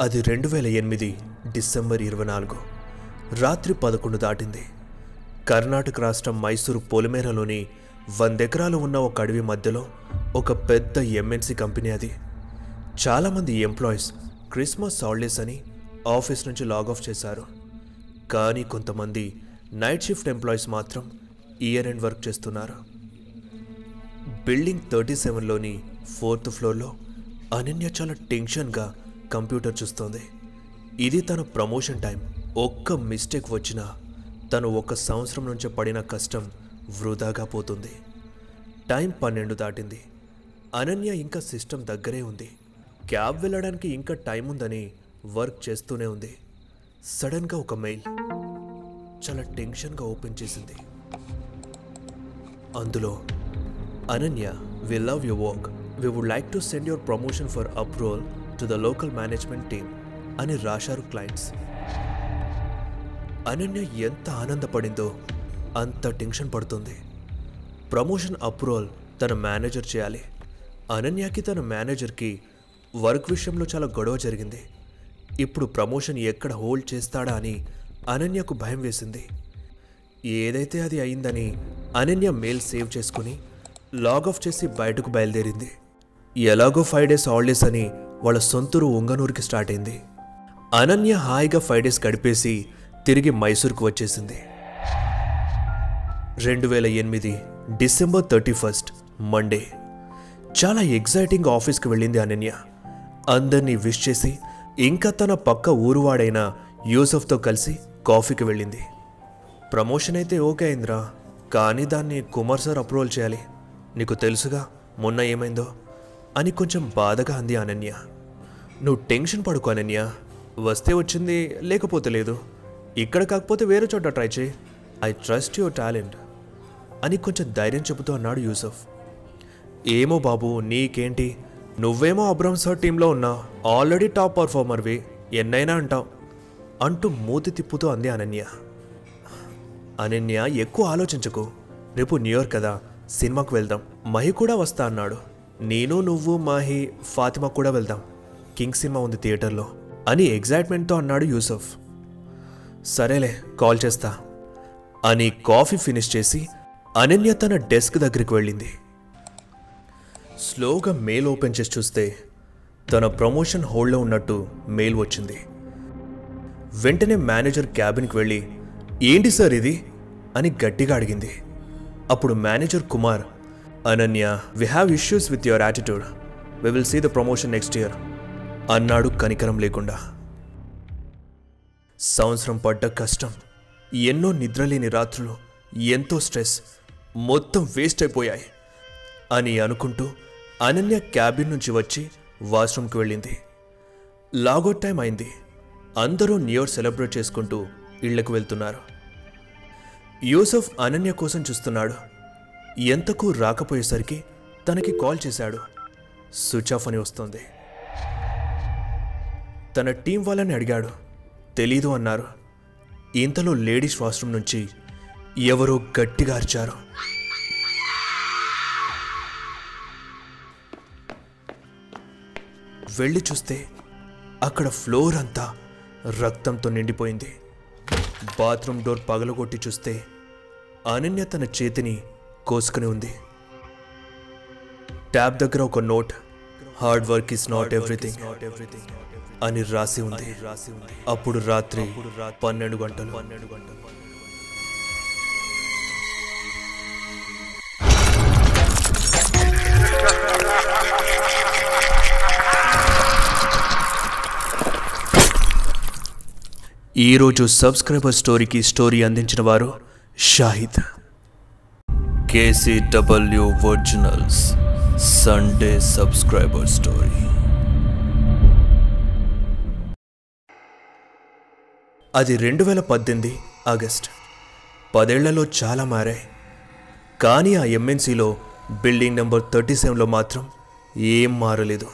అది రెండు వేల ఎనిమిది డిసెంబర్ ఇరవై నాలుగు. రాత్రి పదకొండు దాటింది. కర్ణాటక రాష్ట్రం మైసూరు పొలిమేరలోని వందెకరాలు ఉన్న ఒక అడవి మధ్యలో ఒక పెద్ద ఎంఎన్సీ కంపెనీ అది. చాలామంది ఎంప్లాయీస్ క్రిస్మస్ హాలిడేస్ అని ఆఫీస్ నుంచి లాగ్ ఆఫ్ చేశారు. కానీ కొంతమంది నైట్ షిఫ్ట్ ఎంప్లాయీస్ మాత్రం ఇయర్ ఎండ్ వర్క్ చేస్తున్నారు. బిల్డింగ్ థర్టీ సెవెన్లోని ఫోర్త్ ఫ్లోర్లో అనన్య చాలా టెన్షన్గా కంప్యూటర్ చూస్తోంది. ఇది తన ప్రమోషన్ టైం. ఒక్క మిస్టేక్ వచ్చినా తను ఒక సంవత్సరం నుంచి పడిన కష్టం వృధాగా పోతుంది. టైం పన్నెండు దాటింది. అనన్య ఇంకా సిస్టమ్ దగ్గరే ఉంది. క్యాబ్ వెళ్ళడానికి ఇంకా టైం ఉందని వర్క్ చేస్తూనే ఉంది. సడన్గా ఒక మెయిల్. చాలా టెన్షన్గా ఓపెన్ చేసింది. అందులో Ananya we love your work we would like to send your promotion for approval to the local management team అని రాశారు క్లయింట్స్ అనన్య ఎంత ఆనందపడిందో అంత టెన్షన్ పడుతుంది. ప్రమోషన్ అప్రూవల్ తన మేనేజర్ చేయాలి. అనన్యకి తన మేనేజర్కి వర్క్ విషయంలో చాలా గొడవ జరిగింది. ఇప్పుడు ప్రమోషన్ ఎక్కడ హోల్డ్ చేస్తాడా అని అనన్యకు భయం వేసింది. ఏదైతే అది అయిందని అనన్య మెయిల్ సేవ్ చేసుకుని లాగ్ ఆఫ్ చేసి బయటకు బయలుదేరింది. ఎలాగో ఫైవ్ డేస్ హాలిడేస్ అని వాళ్ళ సొంతూరు ఉంగనూరుకి స్టార్ట్ అయింది. అనన్య హాయిగా ఫైవ్ డేస్ గడిపేసి తిరిగి మైసూర్కు వచ్చేసింది. రెండు వేల ఎనిమిది డిసెంబర్ థర్టీ ఫస్ట్ మండే. చాలా ఎగ్జైటింగ్ ఆఫీస్కి వెళ్ళింది అనన్య. అందరినీ విష్ చేసి ఇంకా తన పక్క ఊరువాడైన యూసఫ్తో కలిసి కాఫీకి వెళ్ళింది. ప్రమోషన్ అయితే ఓకే అయిందిరా కానీ దాన్ని కుమార్ సార్ అప్రూవల్ చేయాలి. నీకు తెలుసుగా మొన్న ఏమైందో. అని కొంచెం బాధగా అంది అనన్య. నువ్వు టెన్షన్ పడుకో అనన్య. వస్తే వచ్చింది లేకపోతే లేదు. ఇక్కడ కాకపోతే వేరే చోట ట్రై చేయి. ఐ ట్రస్ట్ యువర్ టాలెంట్ అని కొంచెం ధైర్యం చెబుతూ అన్నాడు యూసఫ్. ఏమో బాబు నీకేంటి? నువ్వేమో అబ్రహం సార్ టీంలో ఉన్నా ఆల్రెడీ టాప్ పర్ఫార్మర్వి ఎన్నైనా అంటావు అంటూ మూతి తిప్పుతూ అంది అనన్య. అనన్య ఎక్కువ ఆలోచించకు. రేపు న్యూ ఇయర్ కదా సినిమాకు వెళ్దాం. మహి కూడా వస్తా అన్నాడు. నేను నువ్వు మాహి ఫాతిమా కూడా వెళ్దాం. కింగ్ సినిమా ఉంది థియేటర్లో అని ఎగ్జైట్మెంట్తో అన్నాడు యూసఫ్. సరేలే కాల్ చేస్తా అని కాఫీ ఫినిష్ చేసి అనన్య తన డెస్క్ దగ్గరికి వెళ్ళింది. స్లోగా మెయిల్ ఓపెన్ చేసి చూస్తే తన ప్రమోషన్ హోల్డ్లో ఉన్నట్టు మెయిల్ వచ్చింది. వెంటనే మేనేజర్ క్యాబిన్కి వెళ్ళి ఏంటి సార్ ఇది? అని గట్టిగా అడిగింది. అప్పుడు manager Kumar Ananya we have issues with your attitude we will see the promotion next year అన్నాడు కనికరం లేకుండా. సంవత్సరం పడ్డ కష్టం ఎన్నో నిద్రలేని రాత్రులు ఎంతో స్ట్రెస్ మొత్తం వేస్ట్ అయిపోయాయి అని అనుకుంటూ అనన్య క్యాబిన్ నుంచి వచ్చి వాష్రూమ్కి వెళ్ళింది. లాగౌట్ టైం అయింది. అందరూ న్యూ ఇయర్ సెలబ్రేట్ చేసుకుంటూ ఇళ్ళకు వెళ్తున్నారు. యూసఫ్ అనన్య కోసం చూస్తున్నాడు. ఎంతకు రాకపోయేసరికి తనకి కాల్ చేశాడు. స్విచ్ ఆఫ్ అని వస్తుంది. తన టీం వాళ్ళని అడిగాడు. తెలీదు అన్నారు. ఇంతలో లేడీస్ వాష్రూమ్ నుంచి ఎవరో గట్టిగా అరిచారు. వెళ్ళి చూస్తే అక్కడ ఫ్లోర్ అంతా రక్తంతో నిండిపోయింది. బాత్రూమ్ డోర్ పగలగొట్టి చూస్తే అనన్య తన చేతిని కోసుకుని ఉంది. ట్యాబ్ దగ్గర ఒక note hard work is not everything అని రాసి ఉంది. అప్పుడు రాత్రి పన్నెండు గంటలు. పన్నెండు గంటలు ఈరోజు సబ్స్క్రైబర్ స్టోరీకి స్టోరీ అందించిన వారు Shahid. KCW originals Sunday subscriber story అది రెండు వేల పద్దెనిమిది ఆగస్ట్. పదేళ్ళలో చాలా మారాయి. కానీ ఆ ఎంఎన్సీలో బిల్డింగ్ నెంబర్ థర్టీ సెవెన్లో మాత్రం ఏం మారలేదు.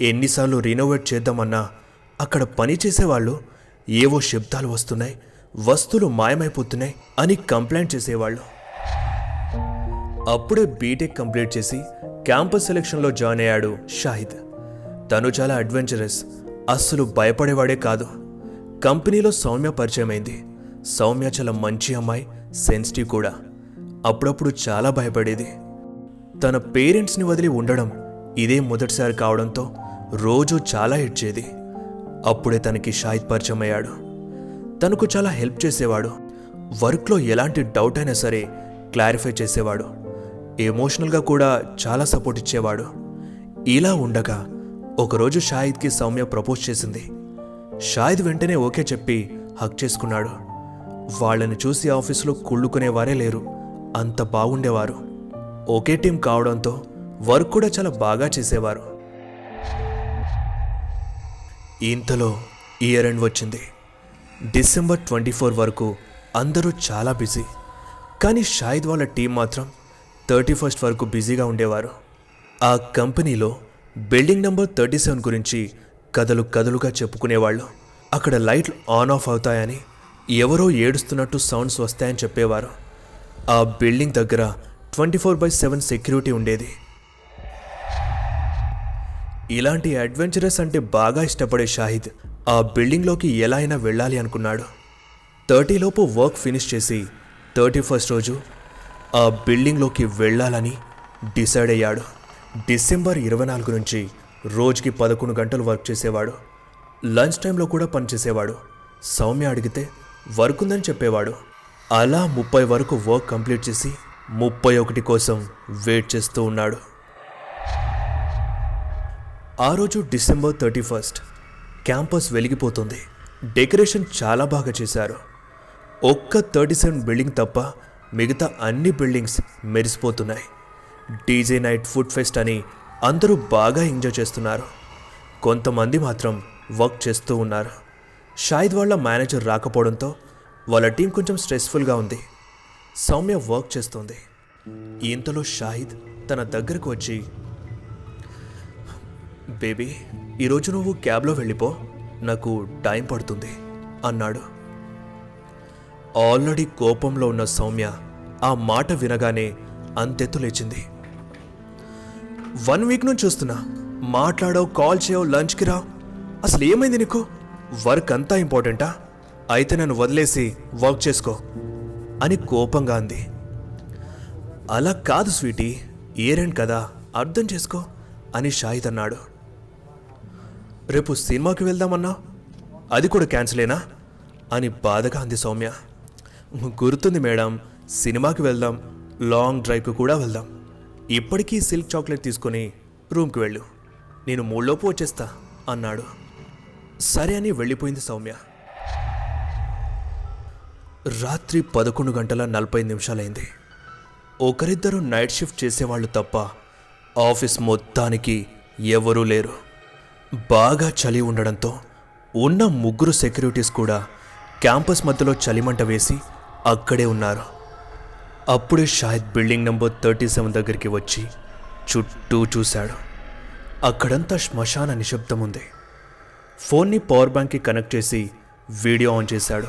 ఎన్నిసార్లు రినోవేట్ చేద్దామన్నా అక్కడ పనిచేసేవాళ్ళు ఏవో శబ్దాలు వస్తున్నాయి వస్తువులు మాయమైపోతున్నాయి అని కంప్లైంట్ చేసేవాళ్ళు. అప్పుడే బీటెక్ కంప్లీట్ చేసి క్యాంపస్ సెలెక్షన్లో జాయిన్ అయ్యాడు షాహిద్. తను చాలా అడ్వెంచరస్ అస్సలు భయపడేవాడే కాదు. కంపెనీలో సౌమ్య పరిచయమైంది. సౌమ్య చాలా మంచి అమ్మాయి సెన్సిటివ్ కూడా. అప్పుడప్పుడు చాలా భయపడేది. తన పేరెంట్స్ని వదిలి ఉండడం ఇదే మొదటిసారి కావడంతో రోజు చాలా ఏడ్చేది అప్పుడే తనకి షాహిద్ పరిచయం అయ్యాడు. తనకు చాలా హెల్ప్ చేసేవాడు. వర్క్లో ఎలాంటి డౌట్ అయినా సరే క్లారిఫై చేసేవాడు. ఎమోషనల్గా కూడా చాలా సపోర్ట్ ఇచ్చేవాడు. ఇలా ఉండగా ఒకరోజు షాహిద్కి సౌమ్య ప్రపోజ్ చేసింది. షాహిద్ వెంటనే ఓకే చెప్పి హక్ చేసుకున్నాడు. వాళ్ళని చూసి ఆఫీసులో కుళ్ళుకునేవారే లేరు. అంత బాగుండేవారు. ఒకే టీం కావడంతో వర్క్ కూడా చాలా బాగా చేసేవారు. ఇంతలో ఇయర్ ఎండ్ వచ్చింది. డిసెంబర్ ట్వంటీ ఫోర్ వరకు అందరూ చాలా బిజీ. కానీ షాహిద్ వాళ్ళ టీం మాత్రం థర్టీ ఫస్ట్ వరకు బిజీగా ఉండేవారు. ఆ కంపెనీలో బిల్డింగ్ నెంబర్ థర్టీ సెవెన్ గురించి కథలు కథలుగా చెప్పుకునేవాళ్ళు. అక్కడ లైట్లు ఆన్ ఆఫ్ అవుతాయని ఎవరో ఏడుస్తున్నట్టు సౌండ్స్ వస్తాయని చెప్పేవారు. ఆ బిల్డింగ్ దగ్గర twenty four by seven security ఉండేది. ఇలాంటి అడ్వెంచరస్ అంటే బాగా ఇష్టపడే షాహిద్ ఆ బిల్డింగ్లోకి ఎలా అయినా వెళ్ళాలి అనుకున్నాడు. థర్టీలోపు వర్క్ ఫినిష్ చేసి థర్టీ ఫస్ట్ రోజు ఆ బిల్డింగ్లోకి వెళ్ళాలని డిసైడ్ అయ్యాడు. డిసెంబర్ ఇరవై నాలుగు నుంచి రోజుకి పదకొండు గంటలు వర్క్ చేసేవాడు. లంచ్ టైంలో కూడా పనిచేసేవాడు సౌమ్య అడిగితే వర్క్ ఉందని చెప్పేవాడు. అలా ముప్పై వరకు వర్క్ కంప్లీట్ చేసి ముప్పై ఒకటి కోసం వెయిట్ చేస్తూ ఉన్నాడు. ఆ రోజు డిసెంబర్ థర్టీ ఫస్ట్ క్యాంపస్ వెలిగిపోతుంది. డెకరేషన్ చాలా బాగా చేశారు. ఒక్క థర్టీ సెవెన్ బిల్డింగ్ తప్ప మిగతా అన్ని బిల్డింగ్స్ మెరిసిపోతున్నాయి. డీజే నైట్ ఫుడ్ ఫెస్ట్ అని అందరూ బాగా ఎంజాయ్ చేస్తున్నారు. కొంతమంది మాత్రం వర్క్ చేస్తూ ఉన్నారు. షాహిద్ వాళ్ళ మేనేజర్ రాకపోవడంతో వాళ్ళ టీం కొంచెం స్ట్రెస్ఫుల్గా ఉంది. సౌమ్య వర్క్ చేస్తుంది. ఇంతలో షాహిద్ తన దగ్గరకు వచ్చి బేబీ ఈరోజు నువ్వు క్యాబ్లో వెళ్ళిపో నాకు టైం పడుతుంది అన్నాడు. ఆల్రెడీ కోపంలో ఉన్న సౌమ్య ఆ మాట వినగానే అంతెత్తు లేచింది. వన్ వీక్ నుంచి చూస్తున్నా. మాట్లాడవు కాల్ చేయవు లంచ్కి రావు. అసలు ఏమైంది నీకు? వర్క్ అంతా ఇంపార్టెంటా? అయితే నన్ను వదిలేసి వర్క్ చేసుకో అని కోపంగా అంది. అలా కాదు స్వీటీ. ఏరెంట్ కదా. అర్థం చేసుకో అని షాహిద్ అన్నాడు. రేపు సినిమాకి వెళ్దామన్నా అది కూడా క్యాన్సిలేనా? అని బాధగా అంది సౌమ్య. గుర్తుంది మేడం. సినిమాకి వెళ్దాం. లాంగ్ డ్రైవ్కి కూడా వెళ్దాం. ఇప్పటికీ సిల్క్ చాక్లెట్ తీసుకొని రూమ్కి వెళ్ళు. నేను మూడులోపు వచ్చేస్తా అన్నాడు. సరే అని వెళ్ళిపోయింది సౌమ్య. రాత్రి పదకొండు గంటల నలభై నిమిషాలైంది. ఒకరిద్దరు నైట్ షిఫ్ట్ చేసేవాళ్ళు తప్ప ఆఫీస్ మొత్తానికి ఎవరూ లేరు. బాగా చలి ఉండడంతో ఉన్న ముగ్గురు సెక్యూరిటీస్ కూడా క్యాంపస్ మధ్యలో చలిమంట వేసి అక్కడే ఉన్నారు. అప్పుడే Shahid building number thirty seven దగ్గరికి వచ్చి చుట్టూ చూశాడు. అక్కడంతా శ్మశాన నిశ్శబ్దం ఉంది ఫోన్ని పవర్ బ్యాంక్కి కనెక్ట్ చేసి వీడియో ఆన్ చేశాడు.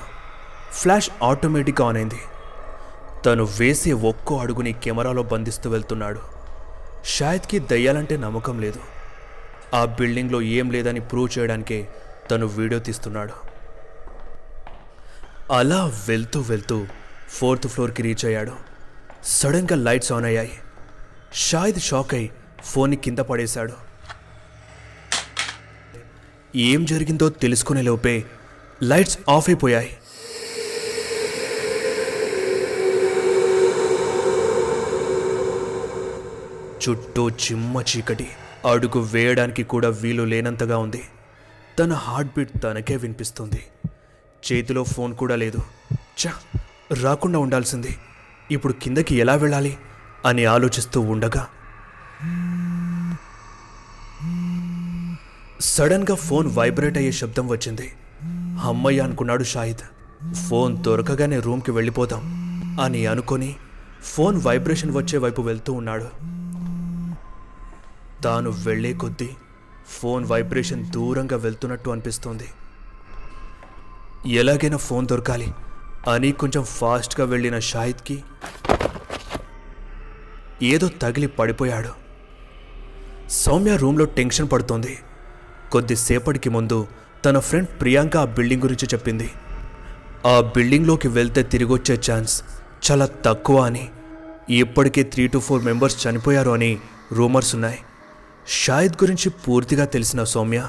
ఫ్లాష్ ఆటోమేటిక్గా ఆన్ అయింది. తను వేసే ఒక్కో అడుగుని కెమెరాలో బంధిస్తూ వెళ్తున్నాడు. షాహిద్కి దయ్యాలంటే నమ్మకం లేదు. ఆ బిల్డింగ్లో ఏం లేదని ప్రూవ్ చేయడానికే తను వీడియో తీస్తున్నాడు. అలా వెళ్తూ వెళ్తూ ఫోర్త్ ఫ్లోర్కి రీచ్ అయ్యాడు. సడన్గా లైట్స్ ఆన్ అయ్యాయి. షాయిద్ షాక్ అయి ఫోన్ని కింద పడేశాడు. ఏం జరిగిందో తెలుసుకునే లోపే లైట్స్ ఆఫ్ అయిపోయాయి. చుట్టూ చిమ్మ చీకటి అడుగు వేయడానికి కూడా వీలు లేనంతగా ఉంది. తన హార్ట్ బీట్ తనకే వినిపిస్తుంది. చేతిలో ఫోన్ కూడా లేదు. చ రాకుండా ఉండాల్సింది. ఇప్పుడు కిందకి ఎలా వెళ్ళాలి అని ఆలోచిస్తూ ఉండగా సడన్గా ఫోన్ వైబ్రేట్ అయ్యే శబ్దం వచ్చింది. అమ్మయ్య అనుకున్నాడు షాహిద్ ఫోన్ దొరకగానే రూమ్కి వెళ్ళిపోదాం అని అనుకొని ఫోన్ వైబ్రేషన్ వచ్చే వైపు వెళ్తూ ఉన్నాడు. తాను వెళ్ళే కొద్దీ ఫోన్ వైబ్రేషన్ దూరంగా వెళ్తున్నట్టు అనిపిస్తోంది. ఎలాగైనా ఫోన్ దొరకాలి. అని కొంచెం ఫాస్ట్గా వెళ్ళిన షాహిద్కి ఏదో తగిలి పడిపోయాడు. సౌమ్య రూమ్లో టెన్షన్ పడుతోంది. కొద్దిసేపటికి ముందు తన ఫ్రెండ్ ప్రియాంక ఆ బిల్డింగ్ గురించి చెప్పింది. ఆ బిల్డింగ్లోకి వెళ్తే తిరిగొచ్చే ఛాన్స్ చాలా తక్కువ అని. ఇప్పటికే త్రీ టు ఫోర్ మెంబర్స్ చనిపోయారు అని రూమర్స్ ఉన్నాయి. షాహిద్ గురించి పూర్తిగా తెలిసిన సౌమ్య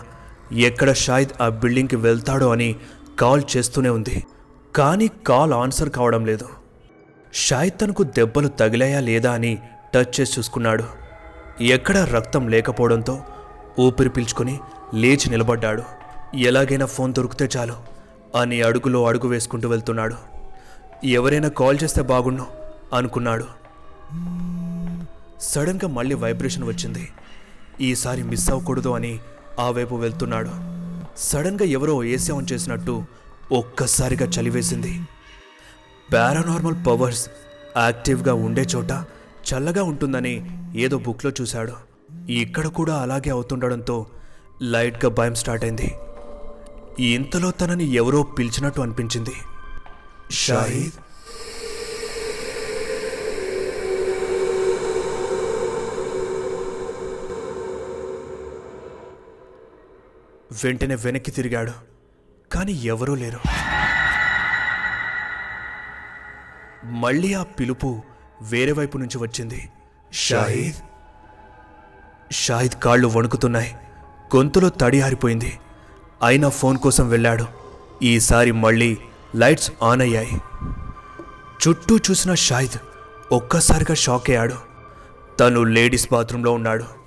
ఎక్కడ షాహిద్ ఆ బిల్డింగ్కి వెళ్తాడో అని కాల్ చేస్తూనే ఉంది. కానీ కాల్ ఆన్సర్ కావడం లేదు. షాయిద్ తనకు దెబ్బలు తగిలాయా లేదా అని టచ్ చేసి చూసుకున్నాడు. ఎక్కడా రక్తం లేకపోవడంతో ఊపిరి పీల్చుకొని లేచి నిలబడ్డాడు. ఎలాగైనా ఫోన్ దొరికితే చాలు అని అడుగులో అడుగు వేసుకుంటూ వెళ్తున్నాడు. ఎవరైనా కాల్ చేస్తే బాగుండు అనుకున్నాడు. సడన్గా మళ్ళీ వైబ్రేషన్ వచ్చింది. ఈసారి మిస్ అవ్వకూడదు అని ఆ వైపు వెళ్తున్నాడు. సడన్గా ఎవరో ఏసీ ఆన్ చేసినట్టు ఒక్కసారిగా చలివేసింది. పారానార్మల్ పవర్స్ యాక్టివ్గా ఉండే చోట చల్లగా ఉంటుందని ఏదో బుక్లో చూశాడు. ఇక్కడ కూడా అలాగే అవుతుండడంతో లైట్గా భయం స్టార్ట్ అయింది. ఇంతలో తనని ఎవరో పిలిచినట్టు అనిపించింది. షాహిద్? వెంటనే వెనక్కి తిరిగాడు. కానీ ఎవరూ లేరు. మళ్ళీ ఆ పిలుపు వేరే వైపు నుంచి వచ్చింది. షాహిద్. షాహిద్ కాళ్ళు వణుకుతున్నాయి. గొంతులో తడి ఆరిపోయింది. అయినా ఫోన్ కోసం వెళ్ళాడు. ఈసారి మళ్ళీ లైట్స్ ఆన్ అయ్యాయి. చుట్టూ చూసిన షాహిద్ ఒక్కసారిగా షాక్ అయ్యాడు. తను లేడీస్ బాత్రూంలో ఉన్నాడు.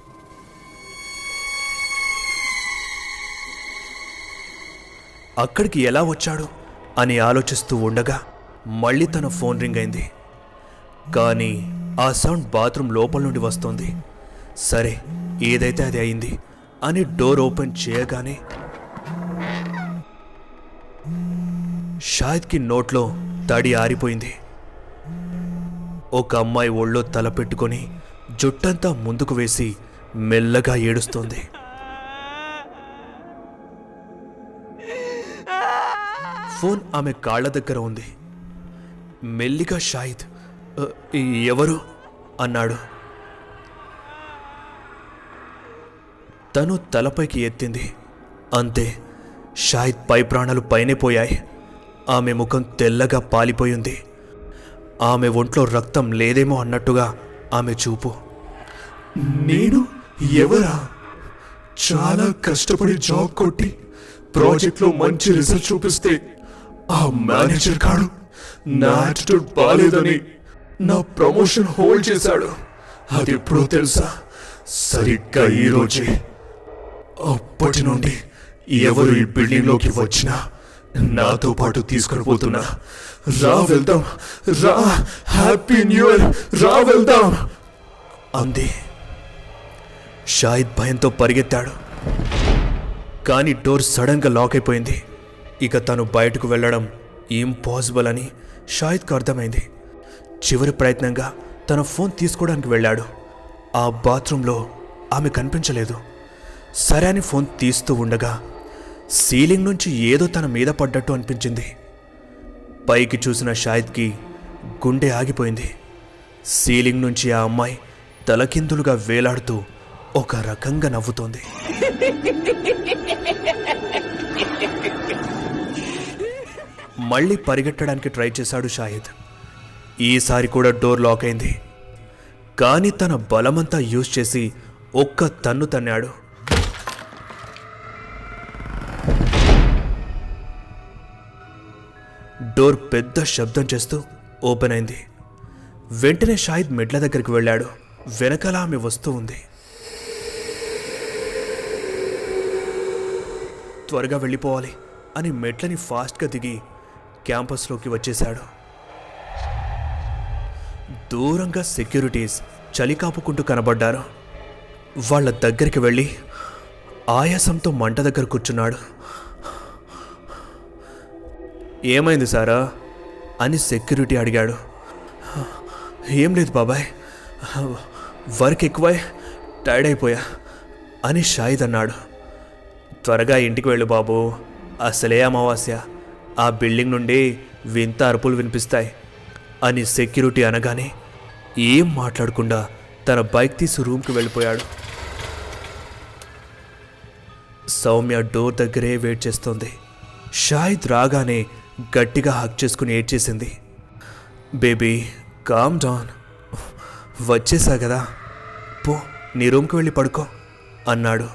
అక్కడికి ఎలా వచ్చాడు అని ఆలోచిస్తూ ఉండగా మళ్ళీ తన ఫోన్ రింగ్ అయింది. కానీ ఆ సౌండ్ బాత్రూమ్ లోపల నుండి వస్తోంది. సరే ఏదైతే అది అయింది అని డోర్ ఓపెన్ చేయగానే షాహిద్కి నోట్లో తడి ఆరిపోయింది. ఒక అమ్మాయి ఒళ్ళో తల పెట్టుకొని జుట్టంతా ముందుకు వేసి మెల్లగా ఏడుస్తోంది. ఫోన్ ఆమె కాళ్ళ దగ్గర ఉంది. మెల్లిగా షాహిద్ ఎవరు? అన్నాడు. తను తలపైకి ఎత్తింది. అంతే షాహిద్ పై ప్రాణాలు పైనే పోయాయి. ఆమె ముఖం తెల్లగా పాలిపోయింది ఆమె ఒంట్లో రక్తం లేదేమో అన్నట్టుగా ఆమె చూపు. నేను ఎవరా? చాలా కష్టపడి జాబ్ కొట్టి ప్రాజెక్ట్లో మంచి రిజల్ట్ చూపిస్తే ఆ మేనేజర్ కాడు. నా యాటిట్యూడ్ బాలేదని నా ప్రమోషన్ హోల్డ్ చేశాడు. అది ఎప్పుడో తెలుసా? సరిగ్గా ఈ రోజే. అప్పటి నుండి ఎవరు ఈ బిల్డింగ్లోకి వచ్చినా నాతో పాటు తీసుకొని పోతున్నా. రా వెళ్దాం. రా. హ్యాపీ న్యూ ఇయర్ రా వెళ్దాం. అంది. షాహిద్ భయంతో పరిగెత్తాడు. కానీ డోర్ సడన్గా లాక్ అయిపోయింది. ఇక తను బయటకు వెళ్ళడం ఇంపాసిబుల్ అని షాహిద్కు అర్థమైంది. చివరి ప్రయత్నంగా తన ఫోన్ తీసుకోవడానికి వెళ్ళాడు. ఆ బాత్రూంలో ఆమె కనిపించలేదు. సరే అని ఫోన్ తీస్తూ ఉండగా సీలింగ్ నుంచి ఏదో తన మీద పడ్డట్టు అనిపించింది. పైకి చూసిన షాహిద్కి గుండె ఆగిపోయింది. సీలింగ్ నుంచి ఆ అమ్మాయి తలకిందులుగా వేలాడుతూ ఒక రకంగా నవ్వుతోంది. మళ్ళీ పరిగెట్టడానికి ట్రై చేశాడు షాహిద్. ఈసారి కూడా డోర్ లాక్ అయింది. కానీ తన బలమంతా యూజ్ చేసి ఒక్క తన్ను తన్నాడు. డోర్ పెద్ద శబ్దం చేస్తూ ఓపెన్ అయింది. వెంటనే షాహిద్ మెట్ల దగ్గరికి వెళ్ళాడు. వెనకాల ఆమె వస్తూ ఉంది. త్వరగా వెళ్ళిపోవాలి అని మెట్లని ఫాస్ట్గా దిగి క్యాంపస్లోకి వచ్చేశాడు. దూరంగా సెక్యూరిటీస్ చలి కాపుకుంటూ కనబడ్డారు. వాళ్ళ దగ్గరికి వెళ్ళి ఆయాసంతో మంట దగ్గర కూర్చున్నాడు. ఏమైంది సారా? అని సెక్యూరిటీ అడిగాడు. ఏం లేదు బాబాయ్. వర్క్ ఎక్కువై టైర్డ్ అయిపోయా అని షాయిద్ అన్నాడు. త్వరగా ఇంటికి వెళ్ళు బాబు. అసలే అమావాస్య. ఆ బిల్డింగ్ నుండి వింత అరుపులు వినిపిస్తాయి. అని సెక్యూరిటీ అనగానే ఏం మాట్లాడకుండా తన బైక్ తీసి రూమ్కి వెళ్ళిపోయాడు. సౌమ్య డోర్ దగ్గరే వెయిట్ చేస్తోంది. షాహిద్ రాగానే గట్టిగా హక్ చేసుకుని ఏడ్చేసింది బేబీ కామ్ డౌన్ వచ్చేసా కదా. పో నీ రూమ్కి వెళ్ళి పడుకో అన్నాడు.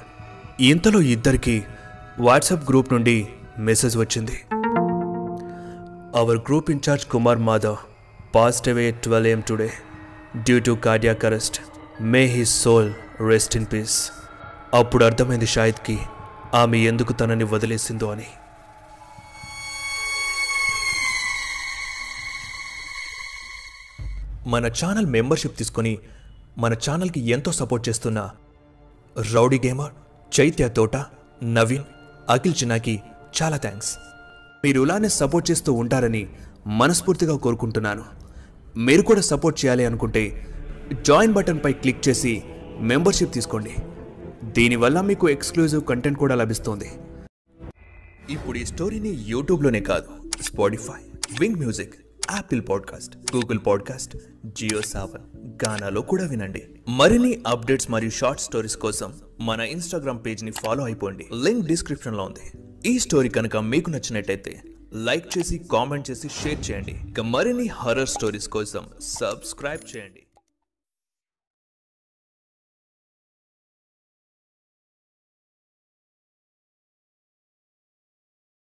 ఇంతలో ఇద్దరికి వాట్సాప్ గ్రూప్ నుండి మెసేజ్ వచ్చింది. Our group incharge Kumar Madhav passed away twelve AM today due to cardiac arrest may his soul rest in peace అప్పుడు అర్థమైంది షాహిద్కి ఆమె ఎందుకు తనని వదిలేసిందో అని. మన ఛానల్ మెంబర్షిప్ తీసుకొని మన ఛానల్కి ఎంతో సపోర్ట్ చేస్తున్న రౌడీ గేమర్ చైత్య తోట నవీన్ అఖిల్ చిన్నాకి చాలా థ్యాంక్స్ మీరు ఇలానే సపోర్ట్ చేస్తూ ఉంటారని మనస్ఫూర్తిగా కోరుకుంటున్నాను. మీరు కూడా సపోర్ట్ చేయాలి అనుకుంటే జాయిన్ బటన్పై క్లిక్ చేసి మెంబర్షిప్ తీసుకోండి. దీనివల్ల మీకు ఎక్స్క్లూజివ్ కంటెంట్ కూడా లభిస్తుంది. ఇప్పుడు ఈ స్టోరీని యూట్యూబ్లోనే కాదు Spotify Wynk music Apple podcast Google podcast Jio Saavn గానాలో కూడా వినండి. మరిన్ని అప్డేట్స్ మరియు షార్ట్ స్టోరీస్ కోసం మన ఇన్స్టాగ్రామ్ పేజ్ని ఫాలో అయిపోండి. లింక్ డిస్క్రిప్షన్లో ఉంది. ఈ స్టోరీ కనుక మీకు నచ్చినట్టయితే లైక్ చేసి కామెంట్ చేసి షేర్ చేయండి. ఇక మరిన్ని హర్రర్ స్టోరీస్ కోసం సబ్స్క్రైబ్ చేయండి.